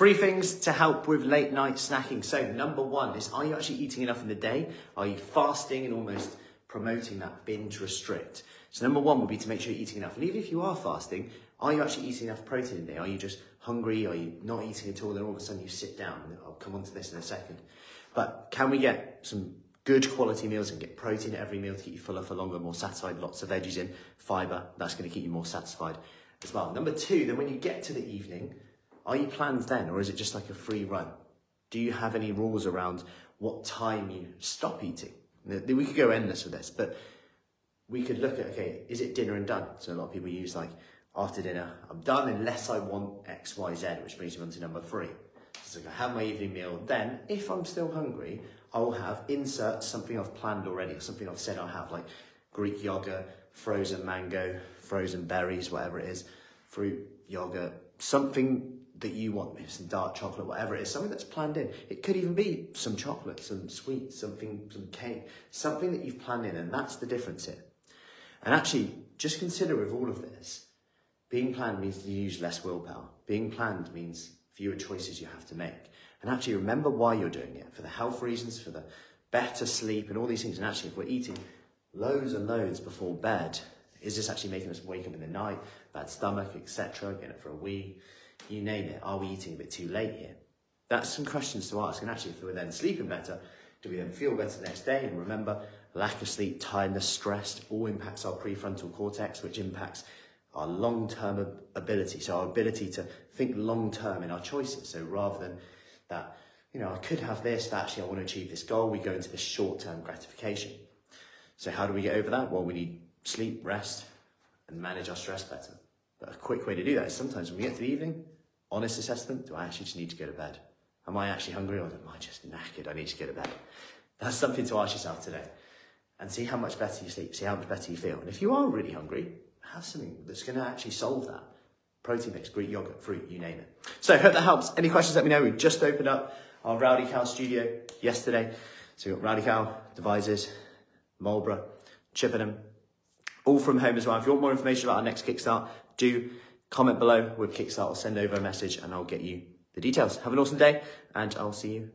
Three things to help with late night snacking. So, number one is are you actually eating enough in the day? Are you fasting and almost promoting that binge restrict? So, number one would be to make sure you're eating enough. And even if you are fasting, are you actually eating enough protein in the day? Are you just hungry? Are you not eating at all? Then all of a sudden you sit down. I'll come on to this in a second. But can we get some good quality meals and get protein at every meal to keep you fuller for longer, more satisfied? Lots of veggies in, fiber. That's going to keep you more satisfied as well. Number two, then when you get to the evening, are you planned then, or is it just like a free run? Do you have any rules around what time you stop eating? We could go endless with this, but we could look at okay, is it dinner and done? So a lot of people use like after dinner, I'm done unless I want X, Y, Z, which brings me on to number three. So I have my evening meal. Then, if I'm still hungry, I will have insert something I've planned already or something I've said I'll have, like Greek yogurt, frozen mango, frozen berries, whatever it is, fruit, yogurt, something that you want, maybe some dark chocolate, whatever it is, something that's planned in. It could even be some chocolate, some sweets, something, some cake, something that you've planned in, and that's the difference here. And actually, just consider with all of this, being planned means you use less willpower. Being planned means fewer choices you have to make. And actually, remember why you're doing it for the health reasons, for the better sleep, and all these things. And actually, if we're eating loads and loads before bed, is this actually making us wake up in the night, bad stomach, etc., getting up for a wee? you name it, are we eating a bit too late here? That's some questions to ask. And actually, if we're then sleeping better, do we then feel better the next day? And remember, lack of sleep, tiredness, stress all impacts our prefrontal cortex, which impacts our long term ability. So, our ability to think long term in our choices. So, rather than that, you know, I could have this, but actually, I want to achieve this goal, we go into this short term gratification. So, how do we get over that? Well, we need sleep, rest, and manage our stress better. But a quick way to do that is sometimes when we get to the evening, honest assessment, do I actually just need to go to bed? Am I actually hungry or am I just knackered? I need to go to bed. That's something to ask yourself today. And see how much better you sleep, see how much better you feel. And if you are really hungry, have something that's going to actually solve that. Protein mix, Greek yogurt, fruit, you name it. So hope that helps. Any questions, let me know. We just opened up our Rowdy Cow studio yesterday. So we've got Rowdy Cow, Devizes, Marlborough, Chippenham, all from home as well. If you want more information about our next Kickstart, do comment below with Kickstart or send over a message and I'll get you the details. Have an awesome day and I'll see you